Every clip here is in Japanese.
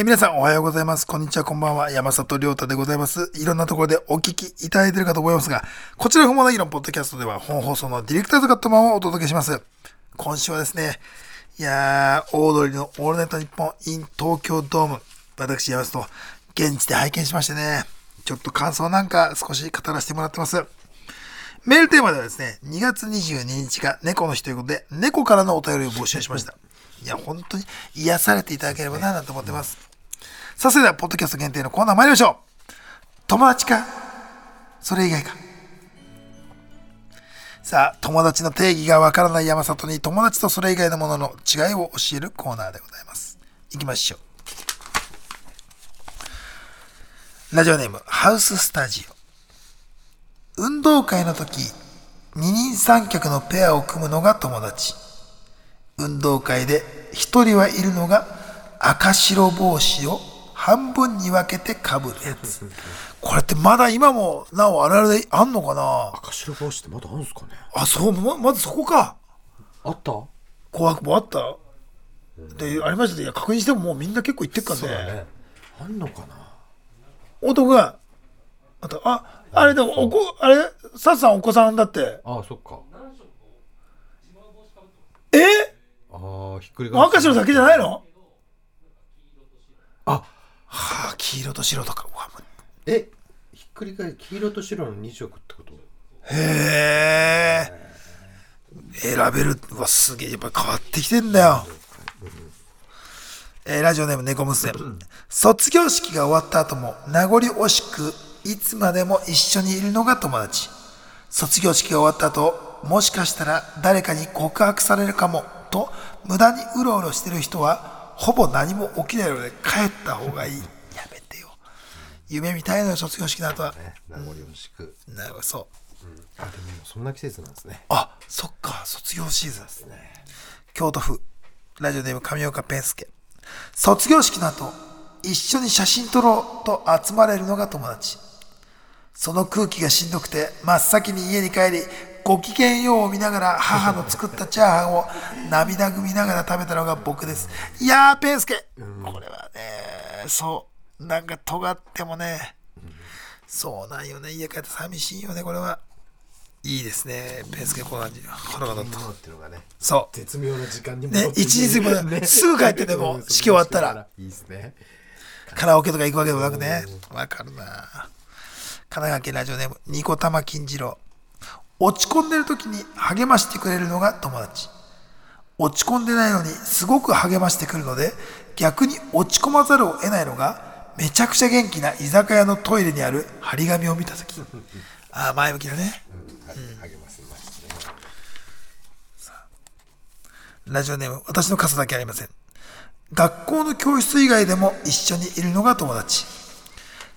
えー皆さんおはようございます。こんにちは、こんばんは。山里亮太でございます。いろんなところでお聞きいただいているかと思いますが、こちら不毛な議論ポッドキャストでは本放送のディレクターズカットマンをお届けします。今週はですね、いやー、オードリーのオールナイトニッポン in 東京ドーム、私山里、現地で拝見しましてね、ちょっと感想なんか少し語らせてもらってます。メールテーマではですね、2月22日が猫の日ということで、猫からのお便りを募集しました。いや、本当に癒されていただければな、なんて思ってます。さあ、それでは、ポッドキャスト限定のコーナー参りましょう。友達か？それ以外か。さあ、友達の定義がわからない山里に友達とそれ以外のものの違いを教えるコーナーでございます。行きましょう。ラジオネーム、ハウススタジオ。運動会の時、二人三脚のペアを組むのが友達。運動会で一人はいるのが赤白帽子を半分に分けて被るやつ。これってまだ今もなおあるあるであんのかな？赤白帽子ってまだあるんですかね？あ、そう、ままずそこか。あった？紅白もあった。で、ありましたね。いや、確認してももうみんな結構言ってっからね。あんのかな？男が、あと、あ、あれでも、おこ、あれ、サツさんお子さんだって。ああそっか。え？ああひっくり返赤白だけじゃないの？あはあ、黄色と白とか。うわもうえひっくり返黄色と白の2色ってこと？へえ。選べる。うわ、すげえ。やっぱ変わってきてんだよ。えーラジオネーム猫娘。卒業式が終わった後も名残惜しく、いつまでも一緒にいるのが友達。卒業式が終わった後、もしかしたら誰かに告白されるかも、と無駄にうろうろしてる人は、ほぼ何も起きないので帰った方がいい。やめてよ。夢見たいのよ、卒業式の後は。ね名残惜しくなるほど、そう。あでもそんな季節なんですねあ、そっか、卒業シーズンですね。京都府、ラジオネーム上岡ペンスケ。卒業式の後、一緒に写真撮ろうと集まれるのが友達。その空気がしんどくて、真っ先に家に帰り、ご機嫌ようを見ながら母の作ったチャーハンを涙ぐみながら食べたのが僕です。いやー、ペンスケ、これはね、そう、なんか尖ってもね、そうなんよね、家帰って寂しいよね、これは。いいですね、ペンスケこんな感じ。腹が立った。っねそう。絶妙な時間にね一日 すぐ帰ってでもうん式終わったらいいですねカラオケとか行くわけでもなくね。わかるな神奈川県ラジオネーム、ニコタマ金次郎。落ち込んでる時に励ましてくれるのが友達。落ち込んでないのにすごく励ましてくるので、逆に落ち込まざるを得ないのが、めちゃくちゃ元気な居酒屋のトイレにある張り紙を見た時。ああ、前向きだね。励ますますねラジオネーム、私の傘だけありません。学校の教室以外でも一緒にいるのが友達。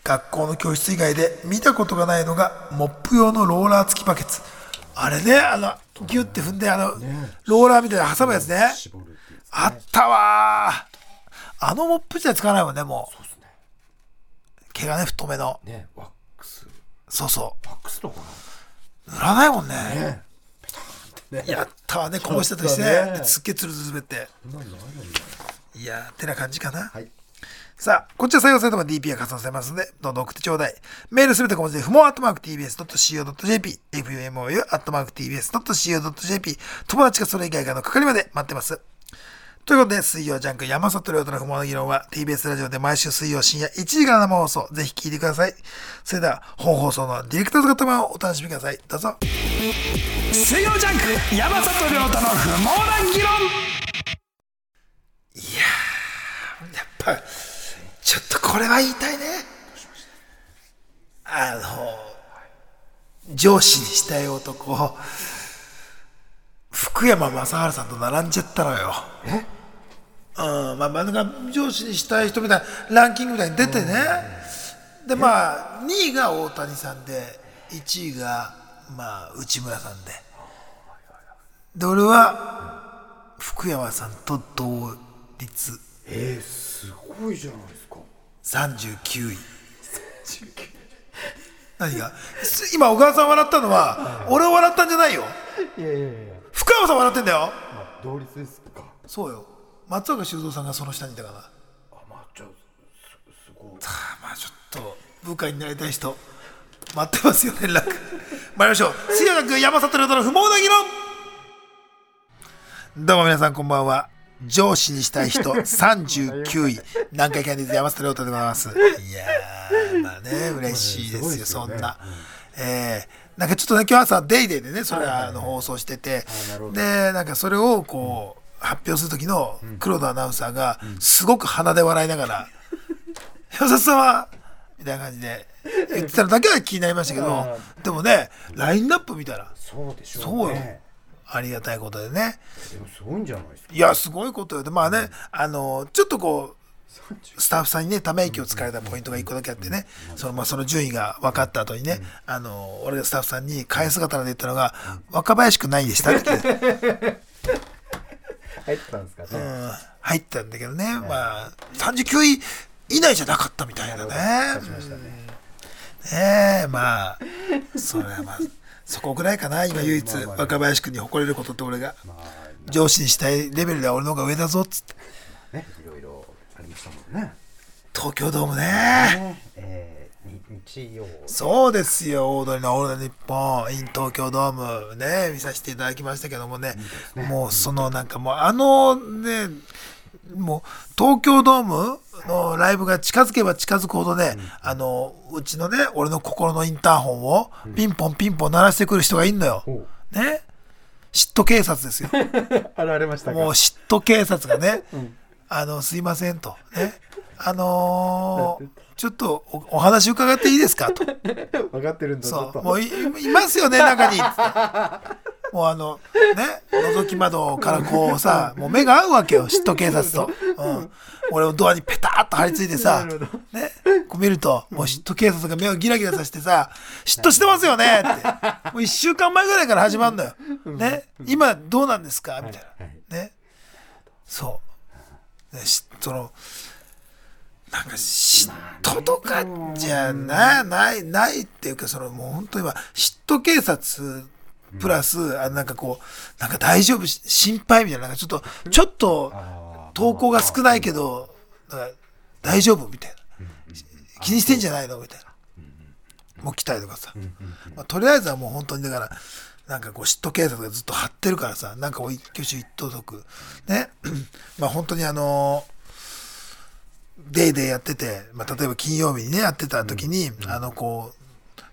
学校の教室以外で見たことがないのが、モップ用のローラー付きバケツ。あれね、あの、ギュッて踏んで、あの、ローラーみたいな挟むやつね。あったわーあのモップじゃ使わないもんね、もう。毛がね、太めの。ねワックスそうそワックスのかう。塗らないもんね。やったわね、こぼしたとしてねすっげえつるつる滑って。いやー、てな感じかな。はいさあ、こちら採用されたのが DP が加算されますので、どんどん送ってちょうだい。メールすべて小文字で、不毛アットマーク TBS.CO.JP、FUMOU アットマーク TBS.CO.JP、友達がそれ以外がの係まで待ってます。ということで、水曜ジャンク山里亮太の不毛の議論は TBS ラジオで毎週水曜深夜1時から生放送、ぜひ聞いてください。それでは、本放送のディレクターズ型版をお楽しみください。どうぞ。水曜ジャンク山里亮太の不毛な議論いやー、やっぱ、ちょっとこれは言いたいね。あの、上司にしたい男、福山雅治さんと並んじゃったのよ。え？うん、まあ、漫画上司にしたい人みたいなランキングみたいに出てね。で、まあ、2位が大谷さんで、1位が、まあ、内村さんで。で、俺は、福山さんと同率えー、すごいじゃないですか39位。何が？す今小川さん笑ったのは、俺を笑ったんじゃないよ。いやいやいや。福山さん笑ってんだよ。まあ同率ですか。そうよ。松岡修造さんがその下にいたから。あじゃあすすごい。まあちょっと部下になりたい人待ってますよ連絡。参りましょう。水曜学山里亮太の不毛な議論。どうも皆さんこんばんは上司にしたい人39位。南海キャンディーズ山里亮太でございます。いやーまあね嬉しいですよすすよねそんな、えーなんかちょっとね今日朝『デイデイでねそれはあの放送してて。でなんかそれをこう、発表する時の黒田アナウンサーがすごく鼻で笑いながら「山里さんは」みたいな感じで言ってたのだけは気になりましたけどでもねラインナップ見たらそうでしょそうよ。ねありがたいことでね。でもすごいんじゃないですか。いやすごいことよ。でまあねあのちょっとこうスタッフさんにねため息をつかれたポイントが1個だけあってね。その,、まあ、その順位が分かった後にね、あの俺がスタッフさんに返す姿で言ったのが「若林くんないでした?」って入ってたんですかね、うん、入ったんだけどね、まあ39位以内じゃなかったみたいだね。ねえまあそれはまあそこぐらいかな今唯一若林くんに誇れることって俺が。まあ上司にしたいレベルでは俺の方が上だぞっつって。ねいろいろありましたもんね。東京ドームね。ね。え日曜。そうですよオードリーの「オールナイトニッポン。in 東京ドームね見させていただきましたけどもね。もうそのなんかもうあのねもう東京ドームのライブが近づけば近づくほどね、あのうちのね俺の心のインターホンをピンポンピンポン鳴らしてくる人がいんのよ。おね？嫉妬警察ですよ。あられましたか？もう嫉妬警察がね、あの、すいませんと。ね？あのーちょっとおお話伺っていいですか？と。分かってるんだそう。もういいますよね、中に。もうあの、ね、覗き窓からこうさ、もう目が合うわけよ、嫉妬警察と。うん。俺をドアにペタッと張り付いてさね、こう見ると、もう嫉妬警察が目をギラギラさせてさ、嫉妬してますよねって。もう一週間前ぐらいから始まるのよ。ね、今どうなんですか？みたいな。はいね。そう。ね、しその、なんか嫉妬とかじゃな、ない、ないっていうか、そのもう本当に今、嫉妬警察、プラス、あなんかこう、なんか大丈夫？し、心配みたいな、なんかちょっと、ちょっと、投稿が少ないけど、なんか大丈夫？みたいな。気にしてんじゃないの？みたいな。もう来たりとかさ。まあ、とりあえずはもう本当にだから、なんかこう嫉妬警察がずっと張ってるからさ、なんかこう一挙手一投足。ね？まあ本当にあのデイデイやってて、まあ例えば金曜日にね、やってた時に、あのこう、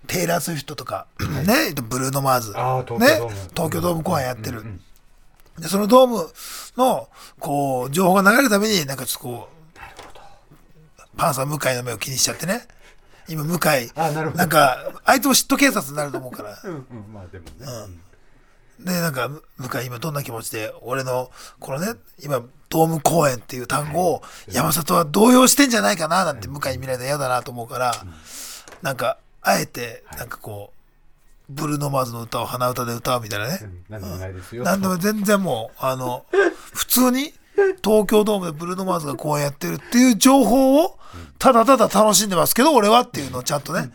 テイラー・スウィフトとか、ね、ブルーノ・マーズ、ね京ドーム、東京ドーム公演やってる。で、そのドームの、こう、情報が流れるために、なんかちょっとこう、パンサー向井の目を気にしちゃってね。今、向井、あななんか、あいつも嫉妬警察になると思うから。うんうんまあでもね、で、なんか、向井今どんな気持ちで、俺の、このね、今、ドーム公演っていう単語を、山里は動揺してんじゃないかな、なんて向井に見られたら嫌だなと思うから、なんか、あえて、なんかこう、ブルーノ・マーズの歌を鼻歌で歌うみたいなね。うんなんでもないですよ、なんでも全然もう、あの、普通に東京ドームでブルーノ・マーズが公演やってるっていう情報を、ただただ楽しんでますけど、俺はっていうのをちゃんとね、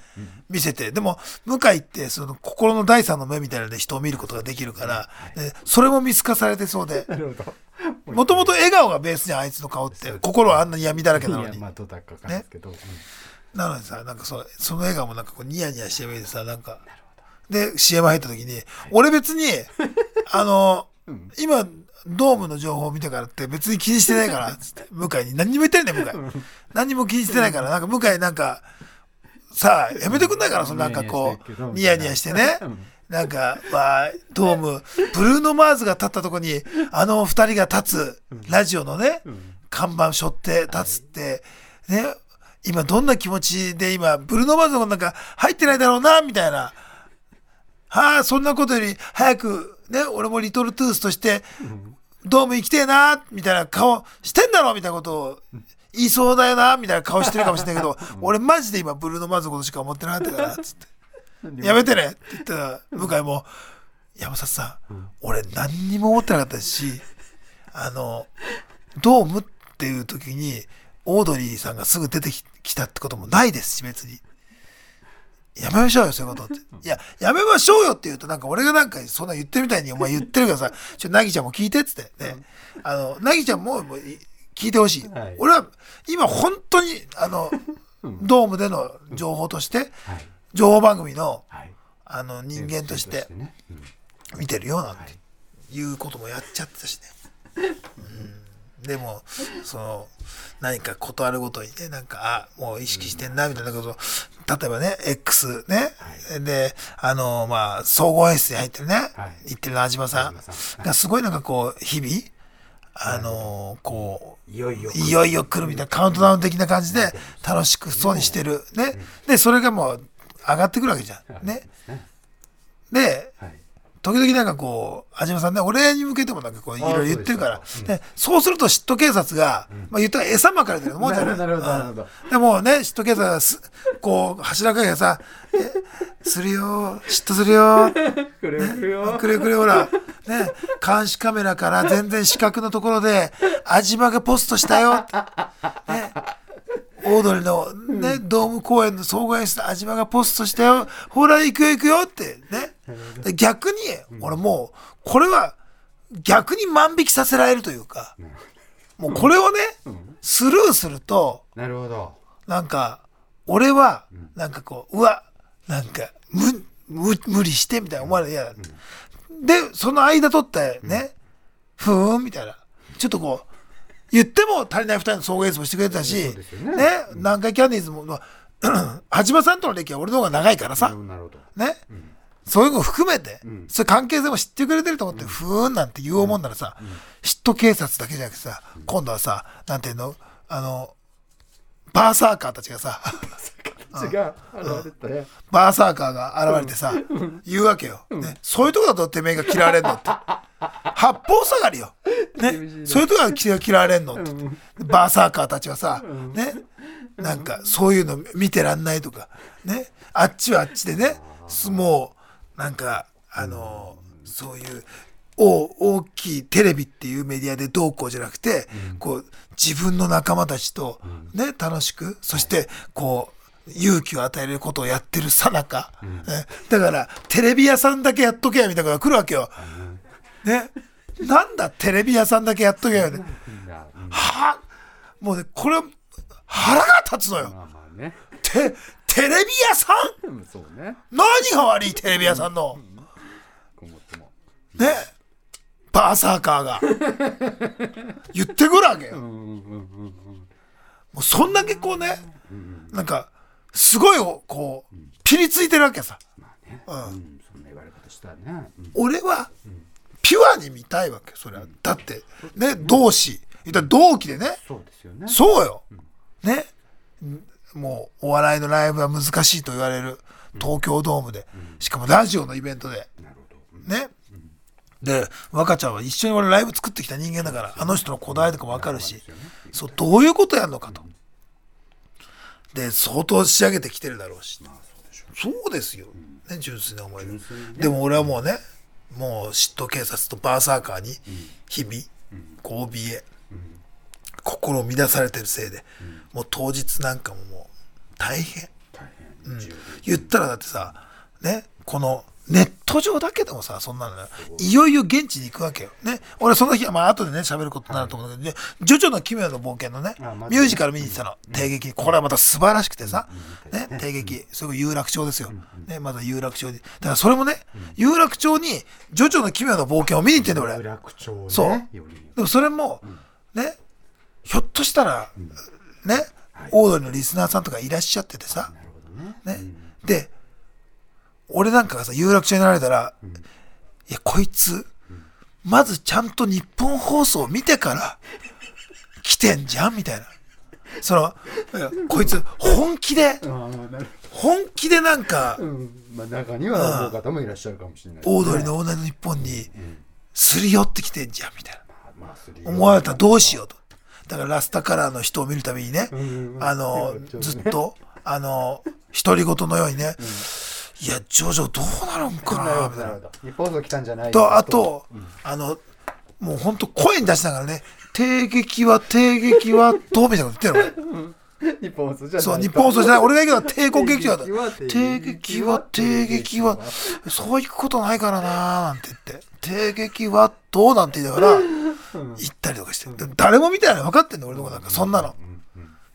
見せて。でも、向井って、その心の第三の目みたいなので人を見ることができるから、でそれも見透かされてそうで、もともと笑顔がベースじゃん、あいつの顔って。心はあんなに闇だらけなのに。ま。あどうだかわかんないですけど、うんなのにさ、なんかそその笑顔もなんかこうニヤニヤして見えてさ、なんか、で、CM 入った時に、俺別に、あの、今、ドームの情報を見たからって別に気にしてないから、つって、向井に。何にも言ってないんだよ、向井。何にも気にしてないから、なんか向井なんか、さあ、やめてくんないから、そのなんかこう、ニヤニヤしてね。なんか、まあ、ドーム、ブルーノ・マーズが立ったとこに、あの二人が立つ、ラジオのね、看板背負って立つって、ね、今どんな気持ちで今、ブルーノ・マーズのなんか入ってないだろうな、みたいな。はあ、そんなことより早く、ね、俺もリトルトゥースとして、ドーム行きてえな、みたいな顔してんだろ、みたいなことを言いそうだよな、みたいな顔してるかもしれないけど、俺マジで今、ブルーノ・マーズのことしか思ってなかったから、つって。やめてねって言ったら、向井も、山里さん、俺何にも思ってなかったし、あの、ドームっていう時に、オードリーさんがすぐ出てききたってこともないですし、別に。やめましょうよ、そういうことって。いや、やめましょうよって言うと、なんか俺がなんかそんな言ってるみたいにお前言ってるからさ、ちょ、なぎちゃんも聞いてっつって。ね。あの、なぎちゃんももうい聞いてほしい、はい。俺は今本当にあのドームでの情報としてはい情報番組のはい。あの人間として見てるよなんはいていうこともやっちゃってたしね、うん、でもその何か事あるごとにねなんかあもう意識してんなみたいなこと。例えばね X ね、であのまあ総合演出に入ってるね、はい。言ってる安島さん。安島さん。がすごいなんかこう日々あのこういよいよいよいよ来るみたいなカウントダウン的な感じで楽しくそうにしてる。ね。でそれがもう上がってくるわけじゃん。ね。ね。ではい時々なんかこう、安島さんね、俺に向けてもなんかこう、いあろいろ言ってるから。そうです、でそうすると嫉妬警察が、まあ言ったら餌まかれてるもんじゃない。なるほどなるほどうん。でもね、嫉妬警察がす、こう、柱かけてさ、えするよ、嫉妬するよ、くれくれよくれくれほら、ね、監視カメラから全然視覚のところで、安島がポストしたよ。ね、オードリーのね、ドーム公演の総合演出で安島がポストしたよ、ほら行くよ行くよってね。で逆に、俺もう、これは逆に万引きさせられるというか、もうこれをね、スルーすると、なるほど。なんか、俺は、なんかこう、うわ、なんか、む、む、無理してみたいな思われる嫌だ。で、その間取ってね、ふーんみたいな。ちょっとこう、言っても足りない二人の総合演出もしてくれてたし、ね。ね、南海キャンディーズも、まあ 橋場さんとの歴は俺の方が長いからさ、なるほど。ね、そういうのを含めて、ん。そういう関係性も知ってくれてると思って、ふーんなんて言おうもんならさ、嫉妬警察だけじゃなくてさ、今度はさ、なんていうの、あの、バーサーカーたちがさ、バーサーカーが現れてさ、言うわけよ、ね。そういうとこだとてめえが嫌われんのって。八方下がりよ。ね。そういうとこが嫌われんのって。バーサーカーたちはさ、ね。なんか、そういうの見てらんないとか、ね。あっちはあっちでね、もう、なんか、あの、そういう、大大きいテレビっていうメディアでどうこうじゃなくて、こう自分の仲間たちとね、楽しくそしてこう勇気を与えることをやってるさなか、ね。だからテレビ屋さんだけやっとけやみたいなことが来るわけよ。ね、なんだテレビ屋さんだけやっとけよ、ね、はもうねこれ腹が立つのよ。てテレビ屋さん？うんそうね何が悪いテレビ屋さんの？ねバーサーカーが言ってくるわけよ。うんうんうんうんもうそんだけこうね、なんか、すごいこう、ピリついてるわけさ。うんうんそんな言われ方したらねうん俺は、ピュアに見たいわけそれは。だって、ね、同志。言ったら同期でね。そうですよねそうよ。ね。もう、お笑いのライブは難しいと言われる東京ドームで。しかもラジオのイベントで。ね。で、若ちゃんは一緒に俺ライブ作ってきた人間だから、あの人のこだわりとかわかるし、そう、どういうことやんのかと。で、相当仕上げてきてるだろうし。そうですよ。ね、純粋な思いで。でも俺はもうね、もう嫉妬警察とバーサーカーに日々、こう怯え、心を乱されてるせいで、もう当日なんかももう大変。大変。重要言ったらだってさねこのネット上だけでもさそんなのねい。よいよ現地に行くわけよ。ね。俺その日はまあ後でね喋ることになると思うんだけど、ね。ジョジョの奇妙な冒険のねミュージカル見に行ってたの。帝劇。これはまた素晴らしくてさ、ね帝劇。すごい有楽町ですよ。ねまだ有楽町に。だからそれもね有楽町にジョジョの奇妙な冒険を見に行ってんだよ俺。楽町ねそう。でもそれも、ね、ひょっとしたら、ね、オードリーのリスナーさんとかいらっしゃっててさ、ね。ね、で、俺なんかがさ、有楽町になられたら、いや、こいつ、まずちゃんと日本放送を見てから、来てんじゃんみたいな。その、こいつ、本気で、本気でなんかう、ん。まあ中には思う方もいらっしゃるかもしれないオードリーのオーナーの日本に、すり寄ってきてんじゃんみたいな。思われたらどうしようと。だからラスタカラーの人を見るたびにね、んあのずっと、あの、独り言のようにね、いや、ジョジョどうなるんかなみたいな。日本放送来たんじゃないと、あと、あの、もう本当声に出しながらね、帝劇は、帝劇は、どうみたいなこと言ってるの。日本放送じゃないそう、日本放送じゃない。俺が言うけど、帝国劇場だ。帝帝劇劇は、は帝劇は、そういうことないからなーなんて言って、帝劇は、どうなんて言いながら、行ったりとかして、で誰も見てないの。分かってんの俺のことなんか。そんなの。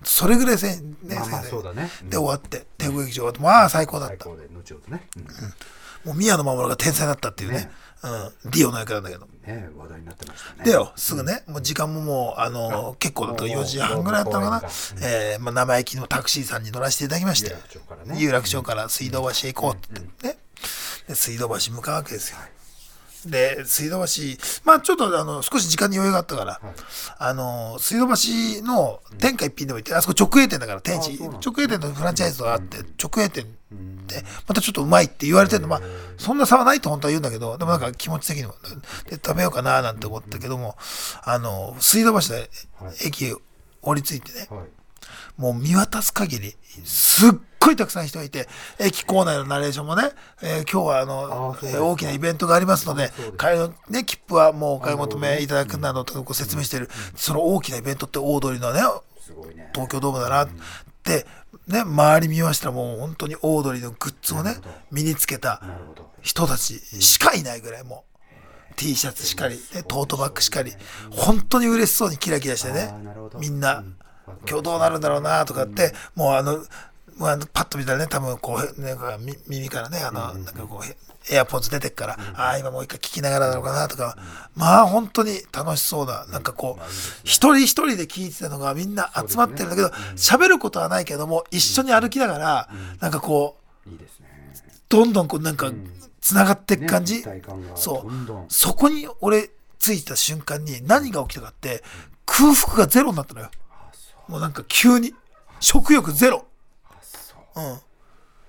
それぐらいせんねそうだね。で終わって。帝国劇場終わって。まあ最高だった。最高で後ほどね。うん。もう宮野真守が天才だったっていうね。ねうん、ディオの役なんだけど。ね話題になってましたね。でよ、すぐね、もう時間ももう、あの、結構だともう4時半ぐらいだったのかな。えー、まあ、生意気のタクシーさんに乗らせていただきまして。有楽町から、ね。有楽町から水道橋へ行こうって言って。ね。で、水道橋向かうわけですよ。で、水道橋、まあちょっとあの、少し時間に余裕があったから、あの、水道橋の天下一品でも行って、あそこ直営店だから、天地、直営店のフランチャイズがあって、直営店って、またちょっとうまいって言われてるの、まあ、そんな差はないと本当は言うんだけど、でもなんか気持ち的にも、で、食べようかななんて思ったけども、あの、水道橋で駅降り着いてね、はい。もう見渡す限り、すっごいたくさん人がいて、駅構内のナレーションもね、えー今日はあのえー大きなイベントがありますので帰りのね、切符はもうお買い求めいただくなどとご説明している、その大きなイベントって大通りのね、すごいね。東京ドームだなって、ね、周り見ましたらもう本当にオードリーのグッズをね身につけた人たちしかいないぐらいもう、T シャツしかり、ね、トートバッグしかり、本当に嬉しそうにキラキラしてねみんなうん、今日どうなるんだろうなとかって、もうあの、もうあのパッと見たらね、多分こう、ね、耳からね、あの、なんかこう、エアポーズ出てっから、ああ、今もう一回聞きながらなのかなとか、まあ本当に楽しそうな、なんかこう、一人一人で聞いてたのがみんな集まってるんだけど、喋ることはないけども、一緒に歩きながら、なんかこう、どんどんこうなんか、つながっていく感じ、そう。そこに俺着いた瞬間に何が起きたかって空腹がゼロになったのよ。もうなんか急に。食欲ゼロううん。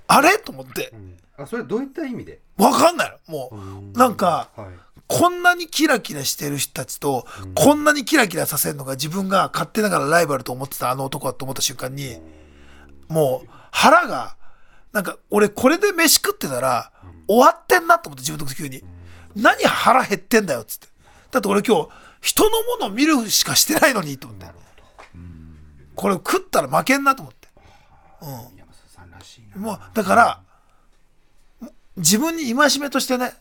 あれ？と思って。うん。あそれどういった意味で？わかんないの。もうなんかはい。こんなにキラキラしてる人たちとこんなにキラキラさせるのが自分が勝手ながらライバルと思ってたあの男だと思った瞬間にもう腹がなんか俺これで飯食ってたら終わってんなと思って自分の急に。何腹減ってんだよっつって。だって俺今日人のもの見るしかしてないのにと思って。これ食ったら負けんなと思って。山里さんもうだから自分に戒めとしてね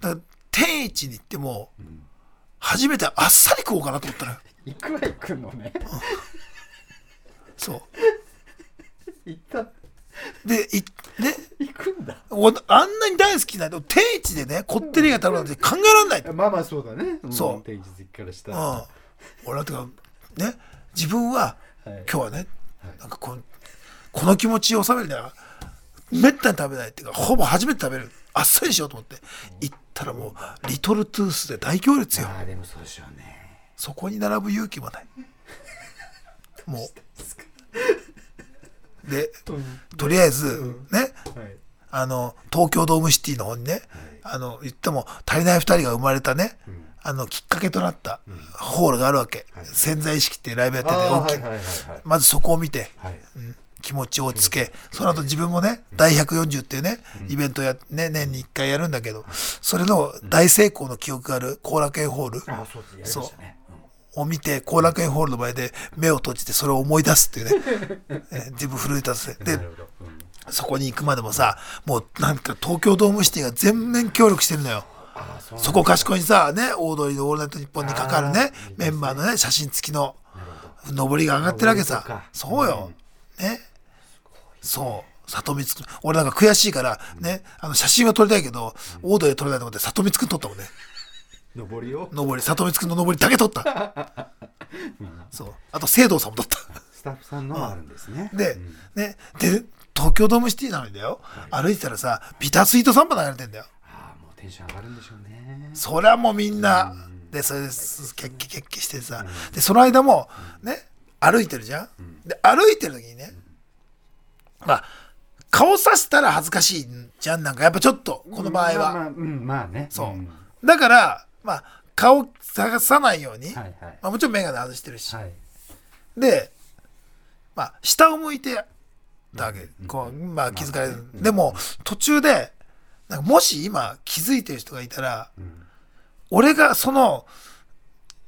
だから天一に行っても初めてあっさり食おうかなと思ったのよ。行くは行くのね？そう。行った。でいね行くんだ。おあんなに大好きなの天一でねこってりが食べるなんて考えられないと。まあまあそうだね。そう。ん天一好きからしたうらん、俺はてかね自分は、はい。今日はねなんかこのこの気持ちを収めるにはめったに食べないっていうかほぼ初めて食べる。あっさりしようと思って。行ったらもうリトルトゥースで大行列よ。ああでもそうでしょうね。そこに並ぶ勇気もない。もう。で とりあえずねはい。あの東京ドームシティの方にねあの言っても足りない2人が生まれたね、あのきっかけとなったホールがあるわけ、潜在意識ってライブやってて大きい、まずそこを見て、はい。うん気持ちを落ち着け、その後自分もね、第140っていうね、イベントや、ね、年に1回やるんだけど、それの大成功の記憶がある後楽園ホール。ああそうですやりましたね。を見て、後楽園ホールの前で目を閉じてそれを思い出すっていうね、え自分奮い立たせて。でそこに行くまでもさ、もうなんか東京ドームシティが全面協力してるのよ。そこかしこにさ、ね、オードリーのオールナイトニッポンにかかるねメンバーのね、写真付きの上りが上がってるわけさ。そうよ。ね。そう。里光くん。俺なんか悔しいから、ね、あの写真は撮りたいけど、オードリー撮りたいと思って里光くん撮ったもんね。上りを？上り、里光くんの上りだけ撮った。そう。あと、聖堂さんも撮った。スタッフさんのもあるんですねでうん、ね、で、東京ドームシティなのにだよ。歩いてたらさ、ビタースイートサンバ流れてんだよ。ああもうテンション上がるんでしょうねそりゃもうみんな、で、それです、キャッキャキャッキャしてさ、で、その間も、ね、歩いてるじゃん。で、歩いてる時にね、まあ、顔さしたら恥ずかしいじゃん、なんか、やっぱちょっと、この場合は。まあまあうんまあね。そう。ん。だから、まあ、顔探さないように、はいはい。まあ、もちろん眼鏡外してるし、はい。で、まあ、下を向いてたわけ。こう、まあ、気づかれる。でも、途中で、なんかもし今気づいてる人がいたら、俺がその、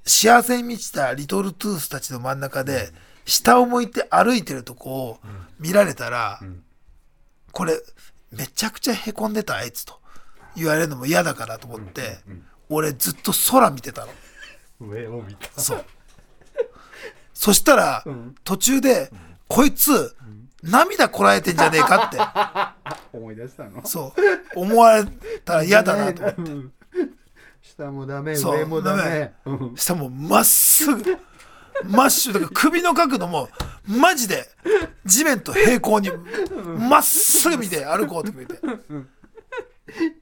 幸せに満ちたリトルトゥースたちの真ん中で、下を向いて歩いてるとこを見られたら、ん。これ、めちゃくちゃ凹んでたあいつと。言われるのも嫌だからと思って、俺ずっと空見てたの。上を見た。そう。そしたら、ん。途中で、こいつ、涙こらえてんじゃねえかって。思い出したの？そう。思われたら嫌だなと思って。うん。下もダメ上もダメ。うん。そしたらもうまっすぐマッシュだから首の角度もマジで地面と平行にまっすぐ見て歩こうって決めて。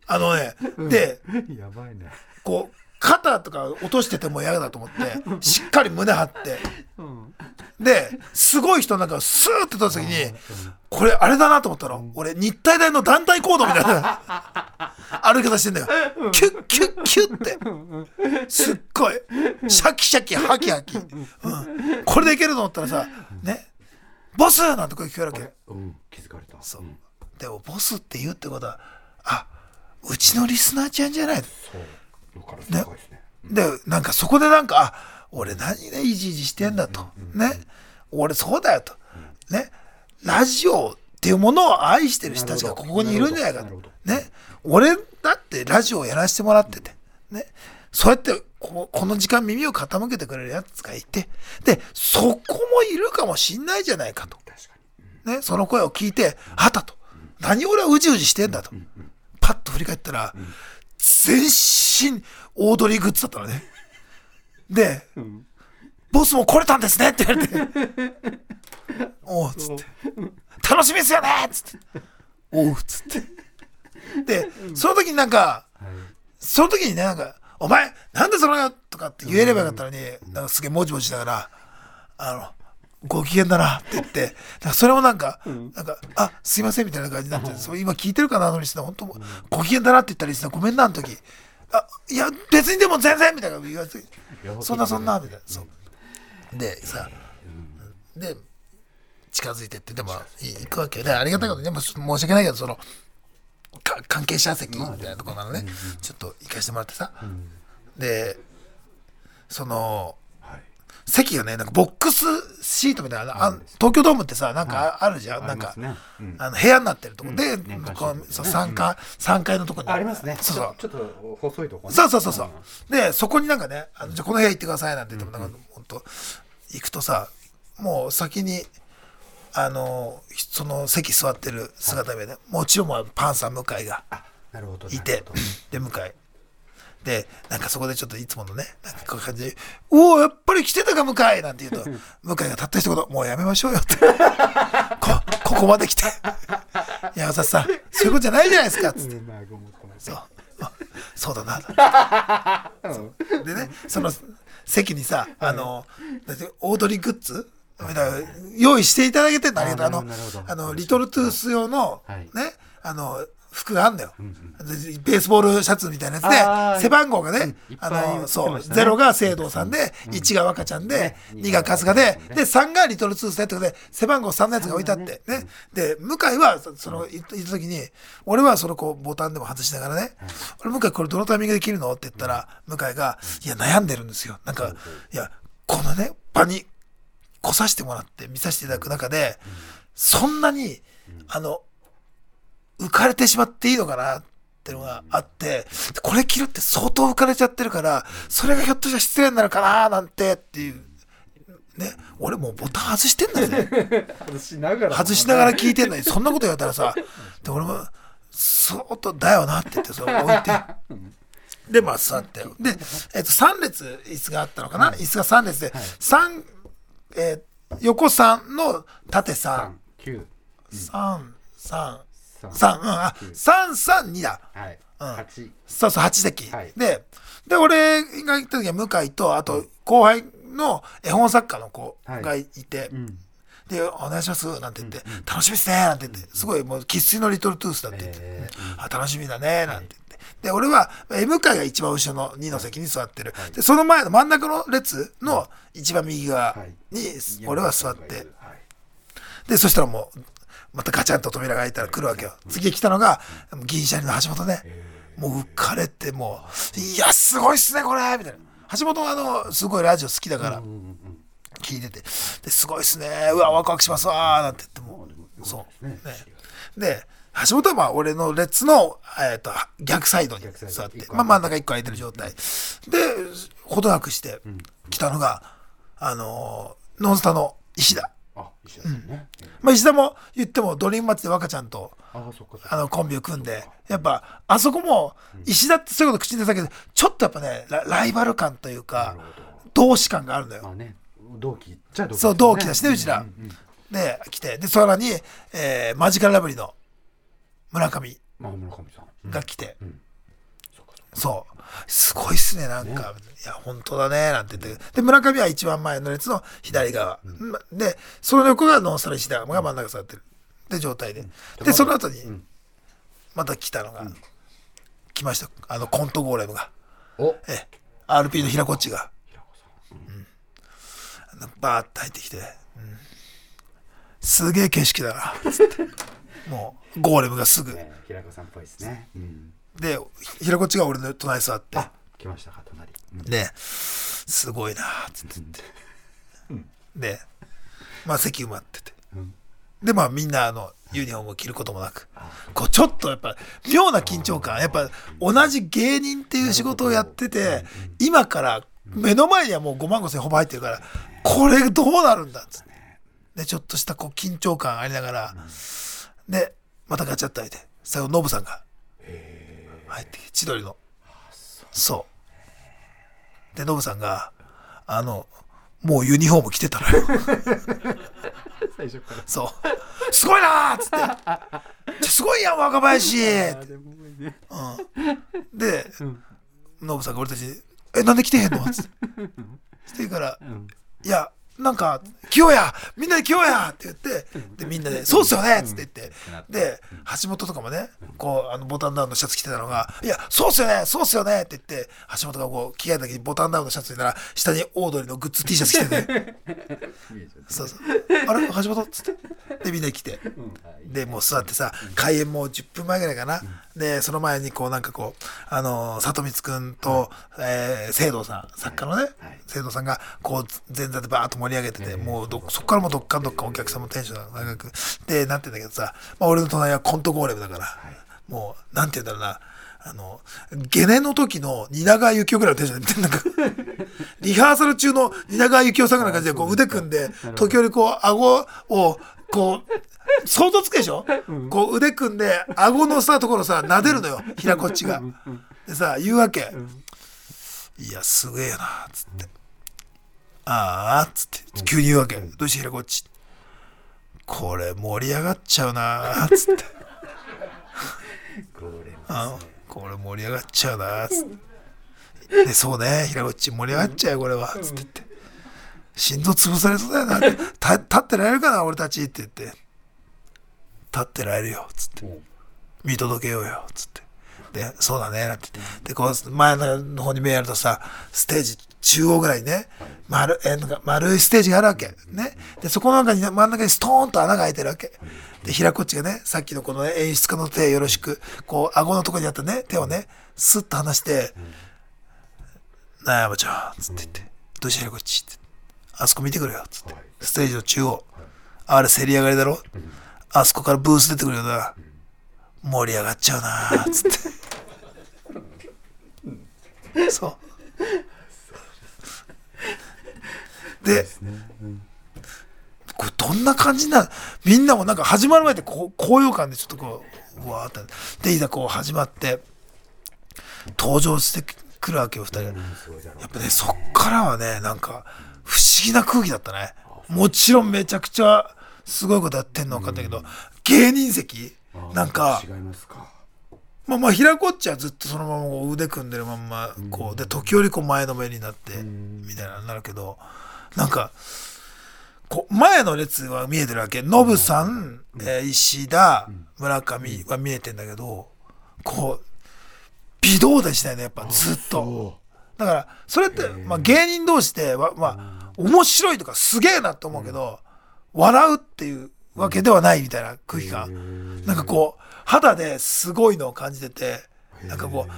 あのねでやばいね。こう肩とか落としてても嫌だと思ってしっかり胸張って。うんですごい人なんかスーッて撮った時にこれあれだなと思ったの。俺日体大の団体行動みたいな歩き方してんだよ。キュッキュッキュッって。すっごい。シャキシャキハキハキ、うん、これでいけると思ったらさねボス！なんて声聞こえるわけ。うん気づかれた。そう。うん。でもボスって言うってことはあうちのリスナーちゃんじゃない。そうよから高いですね。でなんかそこでなんかあ俺何ねいじいじしてんだと。ね。俺そうだよと。ね。ラジオっていうものを愛してる人たちがここにいるんじゃないかと。ね。俺だってラジオをやらせてもらってて。ね。そうやってここの時間耳を傾けてくれるやつがいて。でそこもいるかもしんないじゃないかと、ね、その声を聞いてあったと。何俺はうじうじしてんだと。パッと振り返ったら全身オードリーグッズだったのね。でん。ボスも来れたんですねって言われて。おうっつって。楽しみですよねっつって。おうっつって。でその時になんかはい。その時にねなんか「お前なんでそのよ」とかって言えればよかったのになんかすげえもじもじしながら「あのご機嫌だな」って言って。それもなんか「なんかあすいません」みたいな感じになってそう今聞いてるかなあのリスナー本当ご機嫌だなって言ったリスナーごめんなあの時あいや別にでも全然みたいな言われてそんなそんなみたいな。そう。でさで近づいてってでもい行くわけでありがたいことにでも申し訳ないけどそのか関係者席みたいなところなのね。ちょっと行かしてもらってさ。でそのはい席がねなんかボックスシートみたいなあ東京ドームってさなんかああるじゃん、なんか、あの部屋になってるとこ。で、こうそうシートね3階三階のとこに。ありますね。そうそう。ちょっと細いとこね。そうそうそうそう。で、そこになんかね、あのじゃあこの部屋行ってください。なんて言っても、なんか本当行くとさ、もう先に、あの、その席座ってる姿でね、もちろんパンサー向井がいてで、向井。で、なんかそこでちょっといつものね、なんかこういう感じで、おお、やっぱり来てたか、向井なんて言うと、向井がたった一言、もうやめましょうよって。こ、ここまで来て。山里さん、そういうことじゃないじゃないですか、つって。そう。あそうだな。うんでね、その席にさ、あの、だってオードリーグッズ？用意していただけてんだけど、ああのあの、リトルトゥース用の、はいね、あの、服があんだよ、ベースボールシャツみたいなあやつで、ー。背番号がね、あの、そう、てましたね。ゼロが聖堂さんで、1が若ちゃんで、ね。2が春日で、で、3がリトルトゥースでとで、背番号3のやつが置いてあって、ね。で、向井は、そその、いった時に、俺はそのこう、ボタンでも外しながらね、俺、向井これどのタイミングで切るの？って言ったら、向井が、いや、悩んでるんですよ。なんか、いや、このね、場に来させてもらって見させていただく中で、そんなに、あの、浮かれてしまっていいのかなっていうのがあって、これ着るって相当浮かれちゃってるから、それがひょっとしたら失礼になるかななんてっていう。ね、俺もうボタン外してんだぜ。外しながら外しながら聞いてんのに、そんなこと言われたらさ、で俺も、相当だよなって言って、それ置いて。で、まあ座って。で、えっと、3列椅子があったのかな、椅子が3列で、三えー横3の縦3。三九三三三三うんあ三三二だ。はい。うん。八。そうそう8席、はい。でで俺が行った時は向井とあと後輩の絵本作家の子がいて、うん。で「お願いします」なんて言って「楽しみですね」なんて言って。すごいもう生粋のリトルトゥースだって言って。え「あ楽しみだね」なんて言って。で俺はえ向井が一番後ろの2の席に座ってる、でその前の真ん中の列の一番右側に俺は座って、はい。でそしたらもうまたガチャンと扉が開いたら来るわけよ。次来たのが銀シャリの橋本ね。もう浮かれてもう「いやすごいっすねこれ」みたいな。橋本はあのすごいラジオ好きだから聞いてて「ですごいっすね。うわワクワクしますわ」なんて言ってもうそう。ね。ね。で橋本はまあ俺の列の、えっと逆サイドに座ってまあ、真ん中一個空いてる状態。でほどなくして来たのが、あのーノンスタの石田、あ石田さん。ね、まあ、石田も言ってもドリームマッチで若ちゃんとあのコンビを組んでやっぱあそこも石田ってそういうこと口に出たけどちょっとやっぱねラライバル感というなか同志感があるのよ。まあね同期っちゃ同期そう同期だしねうちらんん。うんで来て。でさらに、えーマジカルラブリーの村上が来て、うん。そっかそっか。そうすごいっすねなんか、いや本当だねなんて言って。で村上は一番前の列の左側、までその横がノンスタル石田が真ん中座ってる。で状態で、でその後にん。また来たのが、来ました。あのコントゴーレムが。お。ええ。RP の平こっちが。平子さん。バーッと入ってきて、うん。すげえ景色だな。つって。もうゴーレムがすぐ。ね平子さんっぽいですね、うん、で平こっちが俺の隣に座って。あ来ましたか隣、うん。ですごいなつって。言って、でまあ席埋まってて。うん。でまあみんなあのユニフォームを着ることもなく。こうちょっとやっぱ妙な緊張感。やっぱ同じ芸人っていう仕事をやってて今から目の前にはもう5万5千ほぼ入ってるからこれどうなるんだっつって。でちょっとしたこう緊張感ありながらでまたガチャッと開いて最後ノブさんが入ってきて千鳥の。そう。でノブさんがあのもうユニフォーム着てたのよ。最初から。そう。すごいなーっつって。すごいやん、若林。あでもねで、ノブさんが俺たちに、え、なんで来てへんの？つって。言 うから、うん。いや、なんか、来ようやみんなで来ようやって言って、で、みんなで、そうっすよねっつって言って、で、橋本とかもね、こう、あの、ボタンダウンのシャツ着てたのが、いや、そうっすよねそうっすよねって言って、橋本がこう、着替えた時にボタンダウンのシャツ着てたら、下にオードリーのグッズ T シャツ着てて、そうそう。あれ？橋本？っつって。で、みんな来て。で、もう座ってさ、開演もう10分前ぐらいかな。で、その前にこうなんかこう、あのー、里光くんと、えー、聖堂さん、作家のね、聖堂さんがこう前座でバーッと盛り上げてて、もうどそこからもうどっかんどっかんお客さんもテンションが長く、で、なってんだけどさ、まあ俺の隣はコントゴーレムだから、もう、なんて言うんだろうな、あの、ゲネの時の蜷川幸雄ぐらいのテンションでなんか、リハーサル中の蜷川幸雄さんぐらいの感じで、こう腕組んで、時折こう、顎を、こう、想像つくでしょ、こう腕組んで、顎のさ、ところさ、撫でるのよ、平こっちが。でさ、言うわけ。いや、すげえな、つって。ああ、つって、急に言うわけ。どうして平こっち。これ盛り上がっちゃうな、つって。あこれ盛り上がっちゃうなつって。でそうね平こっち盛り上がっちゃうよこれはつって言って。心臓潰されそうだよなってた立ってられるかな俺たちって言って。立ってられるよつって。見届けようよつってでそうだねなんて言って。でこう前の方に目やるとさステージ中央ぐらいにね丸えなんか丸いステージがあるわけ。ね。でそこの中に真ん中にストーンと穴が開いてるわけ。で平こっちがねさっきのこの、ね、演出家の手よろしくこう顎のとこにあったね手をねスッと離して「なあ山ちゃん」つって言って「どうした平こっち」って「あそこ見てくれよ」つって。ステージの中央。あれ競り上がりだろ。あそこからブース出てくるよな。盛り上がっちゃうなつって。そう。でこれどんな感じなみんなもなんか始まる前ってこう高揚感でちょっとこううわーって。でいざこう始まって登場してくるわけよ二人。がやっぱねそっからはねなんか不思議な空気だったね。もちろんめちゃくちゃすごいことやってんの分かったけど芸人席？なんか違いますかまあまあ平こっちはずっとそのままこう腕組んでるまんまこうで時折こう前のめりになってみたいななるけどなんかこう前の列は見えてるわけ。ノブさん、えー石田村上は見えてんだけどこう微動だにしないねやっぱずっと。だからそれって、まあ、芸人同士ではまあ面白いとかすげえなと思うけど笑うっていうわけではないみたいな空気感。なんかこう肌ですごいのを感じててなんかこう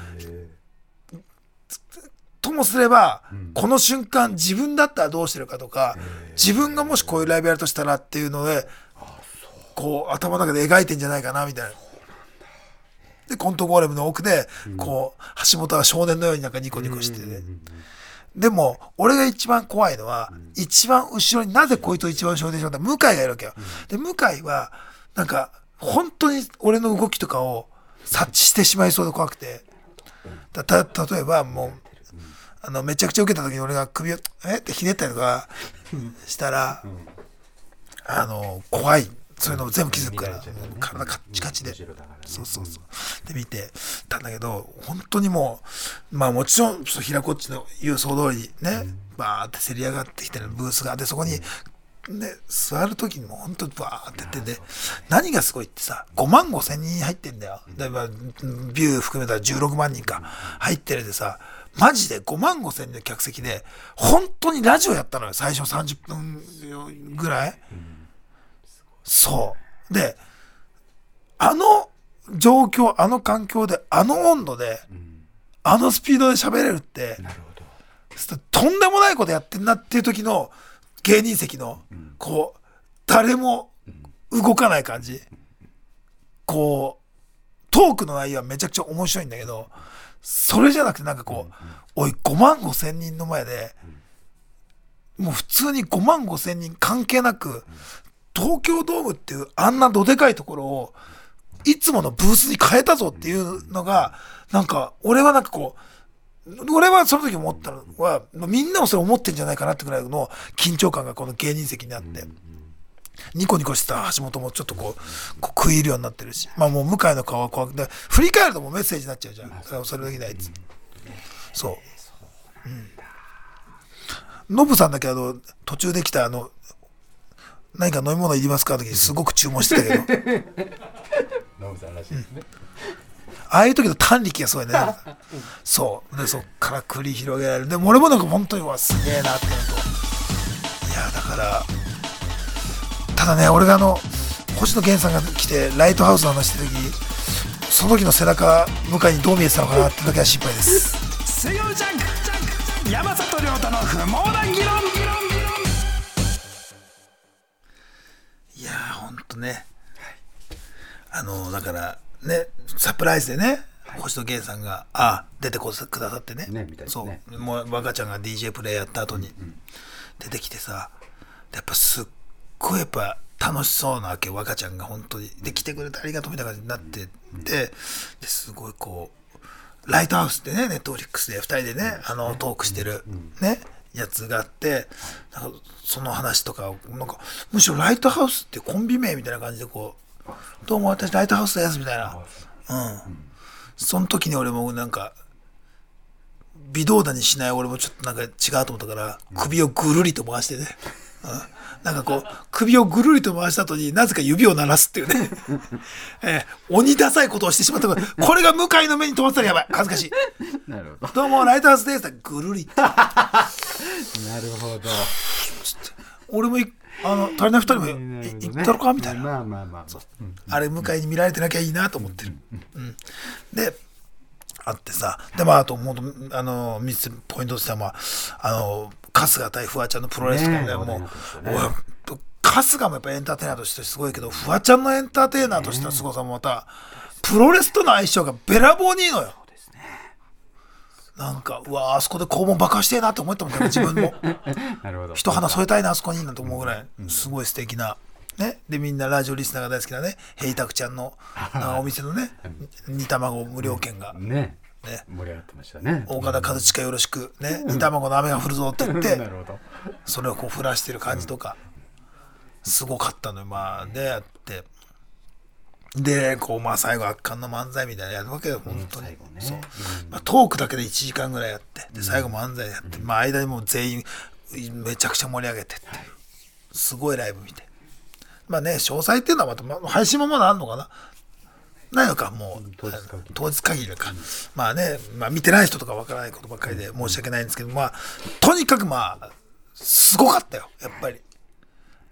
ともすれば、この瞬間自分だったらどうしてるかとか、自分がもしこういうライブやるとしたらっていうので、こう頭の中で描いてんじゃないかなみたいな。で、コントゴーレムの奥で、こう、橋本は少年のようになんかニコニコしてて、うんうんうんでも、俺が一番怖いのは、一番後ろになぜこいつを一番後ろでしょうって向井がいるわけよ。で、向井は、なんか、本当に俺の動きとかを察知してしまいそうで怖くて。た、例えばもう、あの、めちゃくちゃ受けた時に俺が首を、え？ってひねったりとかしたら、あの、怖い。そういうのを全部気づくから、体カッチカチで。そうそうそう。で見てたんだけど、本当にもう、まあもちろん、平子っちの言う総通りにね、バーってせり上がってきてるブースがあって、そこに、ね、座る時にも本当にバーってやってて、何がすごいってさ、5万5千人入ってんだよ。だからビュー含めたら16万人か入ってるでさ、マジで5万5千人の客席で、本当にラジオやったのよ、最初30分ぐらい。そう。で、あの状況、あの環境で、あの温度で、あのスピードで喋れるって、なるほどとんでもないことやってんなっていう時の芸人席の、こう、誰も動かない感じ。こう、トークの内容はめちゃくちゃ面白いんだけど、それじゃなくてなんかこう、おい、5万5千人の前で、もう普通に5万5千人関係なく、東京ドームっていうあんなどでかいところを、いつものブースに変えたぞっていうのが、なんか、俺はなんかこう、俺はその時思ったのは、まあみんなもそれ思ってんじゃないかなってぐらいの緊張感がこの芸人席にあって、ニコニコしてた橋本もちょっとこう、こう食い入るようになってるし、まあもう向井の顔は怖くて、振り返るともうメッセージになっちゃうじゃん。だからそれできないっつ。そう。うん。ノブさんだけあの、途中で来たあの、何か飲み物いりますか？って時にすごく注文してたけど、ノブさんらしいですねああいう時の短力がすごいね。そう。で、そっから繰り広げられる。でも俺もなんか本当に、うわ、すげえなってなると。いや、だから、ただね、俺があの、星野源さんが来て、ライトハウスの話した時、その時の背中、向井にどう見えてたのかなってだけは心配です。水曜ジャンク山里亮太の不毛な議論いやー、ほんとね。あの、だから、ね、サプライズでね、星野源さんが、あ、出てこくださってね。ねね。そう。もう、若ちゃんが DJ プレイやった後に、出てきてさ、やっぱすっごいやっぱ楽しそうなわけ、若ちゃんが本当に。で、来てくれてありがとうみたいな感じになってて、ですごいこう、ライトハウスってね、ネットフリックスで2人でね、あの、トークしてる、ね、やつがあって、なんかその話とかを、なんか、むしろライトハウスってコンビ名みたいな感じでこう、どうも私ライトハウスですみたいな。うん。その時に俺もなんか、微動だにしない俺もちょっとなんか違うと思ったから、首をぐるりと回してね。うんなんかこう、首をぐるりと回した後になぜか指を鳴らすっていうね。えー鬼ダサいことをしてしまったから、これが向井の目に留まってたらやばい。恥ずかしい。なるほどうも、ライトハウスです。ぐるりって。ど なるほど俺もい、あの、足りない二人も行ったのか？みたいな。まあまあまあ。う。ん。あれ、向井に見られてなきゃいいなと思ってる。うん。で、あってさ、で、まあ、あと、もう、あの、3つポイントとしては、まあ、あの、春日対フワちゃんのプロレスとかね、もう春日もやっぱエンターテイナーとしてすごいけど、フワちゃんのエンターテイナーとしての凄さもまた、プロレスとの相性がべらぼうにいいのよ。なんか、うわあそこで肛門爆破してえなって思ったもんね、自分も。なるほど。一花添えたいな、あそこになんて思うぐらい、すごい素敵な。ね。で、みんなラジオリスナーが大好きなね、ヘイタクちゃんの、お店のね、煮卵無料券が、ね。ね。盛り上がってましたね。大方和親よろしく、ね、煮卵の雨が降るぞって言っなて、るほど。それをこう降らしてる感じとか、すごかったのよ、まあね、やって。で、こう、まあ最後圧巻の漫才みたいなのやるわけよ、本当に。ねそう。まあトークだけで1時間ぐらいやって、で、最後漫才やって、まあ間にもう全員、めちゃくちゃ盛り上げてっていう、すごいライブ見て。まあね、詳細っていうのはまた、まあ配信もまだあるのかなないのか、もう、当日限り当日限りか。まあね、まあ見てない人とかわからないことばっかりで申し訳ないんですけど、まあ、とにかくまあ、すごかったよ、やっぱり。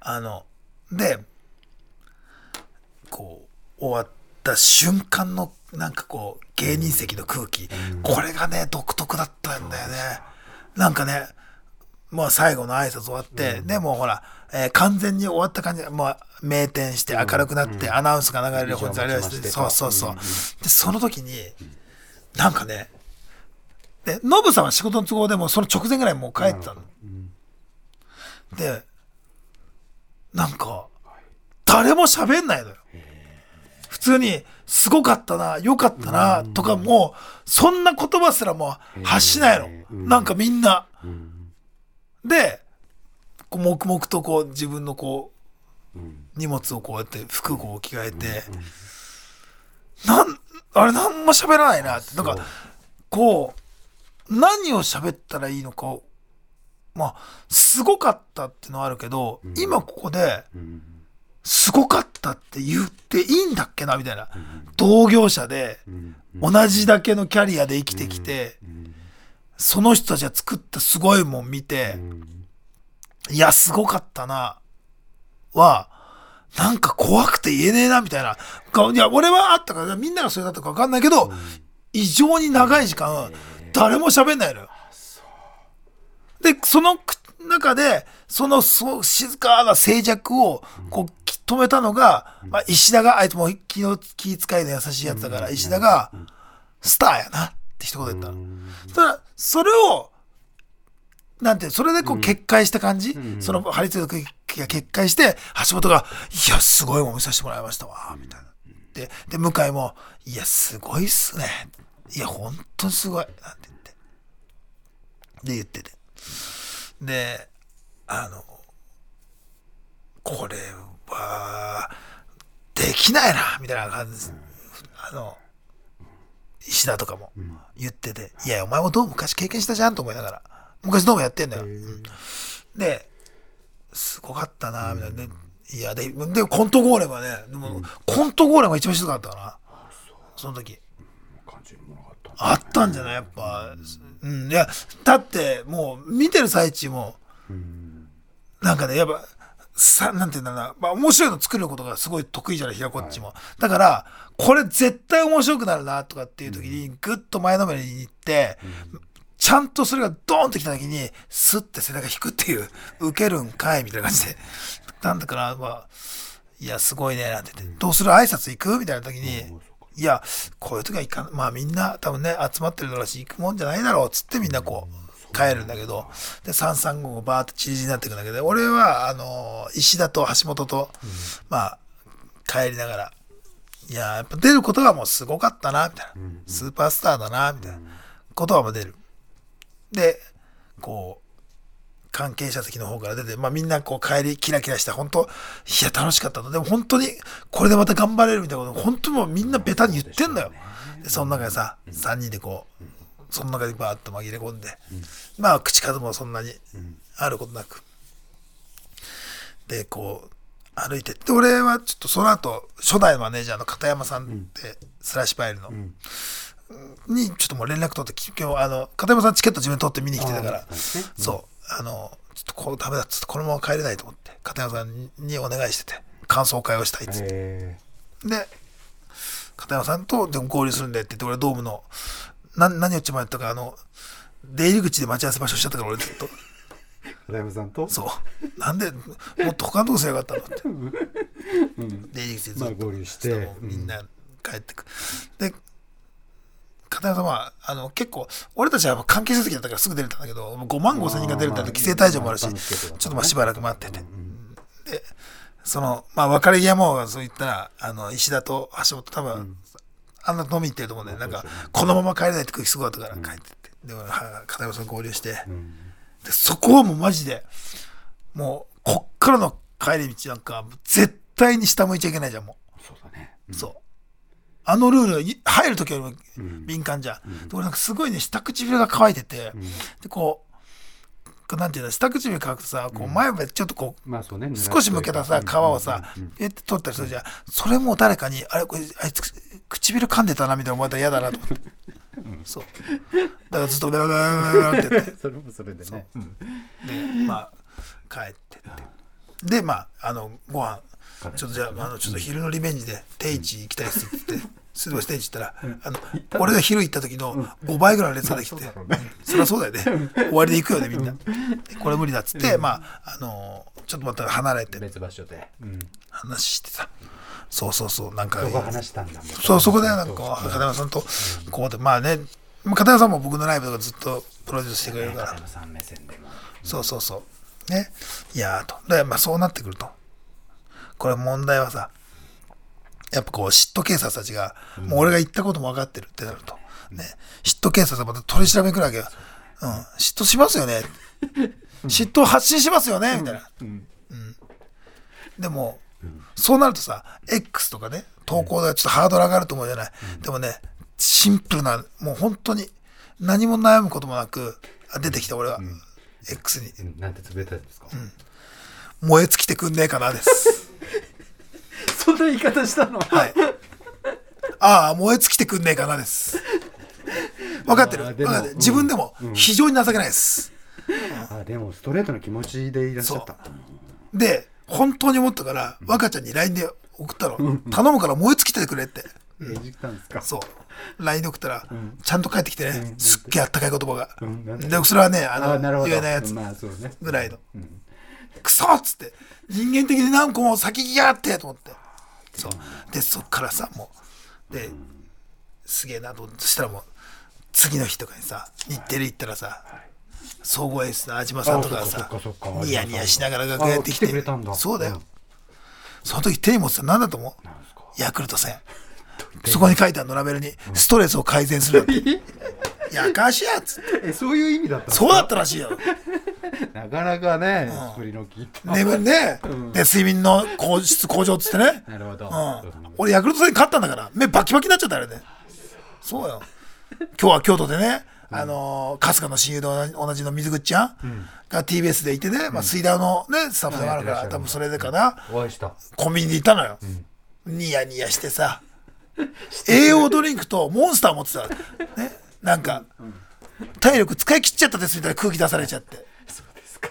あの、で、こう、終わった瞬間の、なんかこう、芸人席の空気、これがね、独特だったんだよね。なんかね、もう最後の挨拶終わって、でもうほら、えー完全に終わった感じで、もう明転して明るくなって、アナウンスが流れる本日ありまして、そうそうそう。で、その時に、なんかね、で、ノブさんは仕事の都合でもうその直前ぐらいもう帰ってたの。で、なんか、誰も喋んないのよ。普通に、すごかったな、良かったな、とかもう、そんな言葉すらもう発しないの。なんかみんな。で、こう黙々とこう自分のこう、荷物をこうやって服を着替えて、なん、あれなんも喋らないなって。なんか、こう、何を喋ったらいいのかを、まあ、すごかったっていうのはあるけど、今ここで、すごかったって言っていいんだっけなみたいな。同業者で、同じだけのキャリアで生きてきて、その人たちが作ったすごいもん見て、いや、すごかったな、は、なんか怖くて言えねえな、みたいな。かいや、俺はあったから、みんながそれだったか分かんないけど、異常に長い時間、誰も喋んないのよ。で、そのく中で、そのそう静かな静寂を、こう、止めたのが、まあ、石田が、あいつも気の気遣いの優しいやつだから、石田が、スターやなって一言言ったの。そしたら、それを、なんて、それでこう決壊した感じ、その張り付いた空気が決壊して、橋本が、いや、すごいもん見させてもらいましたわ、みたいな。で、で、向井も、いや、すごいっすね。いや、ほんとすごい。なんて言って。で、言ってて。で、あの、これは、できないな、みたいな感じです。あの、石田とかも言ってて、いや、お前もどう昔経験したじゃんと思いながら、昔どうもやってんだよ。うんで、すごかったな、みたいな。でいや、で、で、コントゴーレムはね、でも、コントゴーレムが一番しんどかったかな。その時。あったんじゃない？やっぱ。うん。いや、だって、もう、見てる最中も、なんかね、やっぱ、さ、なんていうんだろうな、まあ、面白いの作ることがすごい得意じゃない、ひらこっちも。だから、これ絶対面白くなるな、とかっていう時に、ぐっと前のめりに行って、ちゃんとそれがドーンと来た時に、スッて背中引くっていう、受けるんかい、みたいな感じで。なんだかな、まあ、いや、すごいね、なんて言って、どうする？挨拶行く？みたいな時に、いや、こういう時は行かん、まあみんな多分ね、集まってるだろうし、行くもんじゃないだろう、つってみんなこう、帰るんだけど、で、335がバーってチリジになっていくんだけど、俺は、あの、石田と橋本と、まあ、帰りながら、いや、やっぱ出ることがもうすごかったな、みたいな。スーパースターだな、みたいな。ことはもう出る。で、こう、関係者席の方から出て、まあみんなこう帰りキラキラした、本当いや楽しかったと。でも本当にこれでまた頑張れるみたいなこと、本当にもうみんなベタに言ってんだよ。で、その中でさ、3人でこう、その中でバーッと紛れ込んで、まあ口数もそんなにあることなく。で、こう、歩いてって、俺はちょっとその後、初代マネージャーの片山さんって、スラッシュパイルの、にちょっともう連絡取って、今日、あの、片山さんチケット自分で取って見に来てたから、そう、あの、ちょっとこうダメだっつって、このまま帰れないと思って、片山さんにお願いしてて、感想会をしたいっつって。えで、片山さんとでも合流するんでって言って、俺ドームの、な何をっちまったか、あの、出入り口で待ち合わせ場所しちゃったから、俺ずっと。ー、片山さんと？そう。なんで、もっと他のとこすればよかったのって。出入り口でずっと、まあ合流してみんな帰ってく。で、片山さんは、あの、結構、俺たちは関係者席だったからすぐ出れたんだけど、もう5万5千人が出れたんで、規制退場もあるし、ちょっとまあしばらく待ってて。で、その、まあ別れ際も、そう言ったら、あの、石田と橋本多分、あんな飲み行ってると思うんで、なんか、このまま帰れないって空気すごかったから帰ってって。で、片山さん合流して、で、そこはもうマジで、もう、こっからの帰り道なんか、絶対に下向いちゃいけないじゃん、もそうだね。う。そう。あのルール入るときよりも敏感じゃん。で俺なんかすごいね、下唇が乾いてて、で、こう、こうなんていうの、下唇乾くとさ、こう前歯ちょっとこう、まあそうね少し向けたさ、皮をさ、えって取ったりするじゃん。それも誰かに、あれ、これ、あいつ、唇噛んでたな、みたいな思われたら嫌だなと思って。そう。だからずっと、ベラベラベラって言って。それもそれでねうんで、まあ、帰ってって。で、まあ、あの、ご飯ちょっとじゃああのちょっと昼のリベンジで定位置行きたいっすって。言ってすぐ定位置行ったら、あの俺が昼行った時の5倍ぐらいの列ができて、うん。そりゃそうだよね。終わりで行くよねみんな。これ無理だっつって、まああのちょっとまた離れて。別場所で、うん、話してさ。そうそうそうなんか。そうそこでなんか片山さんとこうやってまあねまあ片山さんも僕のライブとかずっとプロデュースしてくれるから。片山さん目線でも。そうそうそう。ね。いやーと。で、まあそうなってくると。これ問題はさ、やっぱこう嫉妬警察たちが、もう俺が言ったことも分かってるってなると。ね。嫉妬警察がまた取り調べに来るわけよ。うん。嫉妬しますよね。嫉妬を発信しますよねみたいな。うん。でも、そうなるとさ、X とかね、投稿でちょっとハードル上がると思うじゃない。でもね、シンプルな、もう本当に何も悩むこともなく、あ出てきた俺は、X にうんなんてつぶやいたんですか、燃え尽きてくんねえかなです。そんな言い方したの？はい。ああ、燃え尽きてくんねえかなです。分かってる？分かってる。自分でも非常に情けないです。あでもストレートな気持ちでいらっしゃったで、本当に思ったから、若ちゃんに LINE で送ったの。頼むから燃え尽きてくれって。えじったんですか？そう。LINE で送ったら、ちゃんと返ってきてね、すっげえあったかい言葉が。で、それはね、あの、言えないやつぐらいの。クソっつって、人間的に何個も先行きやがってと思って。そう。で、そっからさ、もう、で、すげえなとしたらもう、次の日とかにさ、日テレ行ったらさ、総合エースの安島さんとかがさニヤニヤしながら楽屋やってきて。そうだよ、うん。その時手に持ってたの何だと思う？ヤクルト1000そこに書いてあるのラベルに。ストレスを改善するやかしやっつって。えそういう意味だったそうだったらしいよ。なかなかね作りの効いた眠りね、で睡眠の効質向上っつってね、なるほど。うん、俺ヤクルト戦勝ったんだから。目バキバキになっちゃったあれねそうよ。今日は京都でね、あのー春日の親友と同じの水口ちゃんが TBS でいてね、まあ、水道のねスタッフでもあるから、多分それでかな。お会いした。コンビニで行ったのよ、ニヤニヤしてさ栄養ドリンクとモンスター持ってた。ね？なんか、体力使い切っちゃったですみたいな空気出されちゃって。そうですか。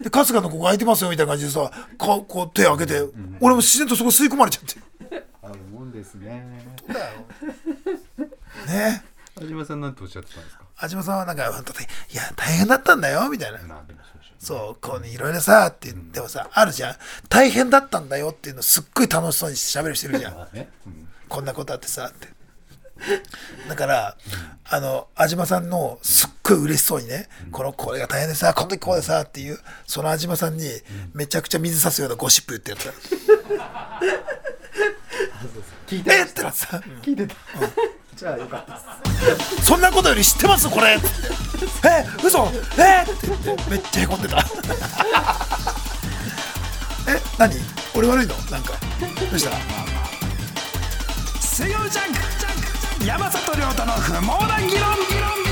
で春日のここ空いてますよみたいな感じでさかこう手を開けて、俺も自然とそこ吸い込まれちゃって。あるもんですね。だよ。ね。安島さんなんておっしゃってたんですか？安島さんはなんか本当に「いや大変だったんだよ」みたいな。まあでもそうでしょ「そうこうねいろいろさ」って言ってもさあるじゃん。大変だったんだよっていうのすっごい楽しそうに喋る人いるじゃん。こんなことあってさって。だから、あの安島さんのすっごい嬉しそうにね、このこれが大変でさこの時こうでさっていうその安島さんにめちゃくちゃ水差すようなゴシップ言ってやった、聞いえってなってさ聞いてたじゃあよかったです。そんなことより知ってます？これ。え嘘。えって言ってめっちゃへこんでた。え何？俺悪いの？なんか。どうした？水曜ジャンク山里亮太の不毛な議論。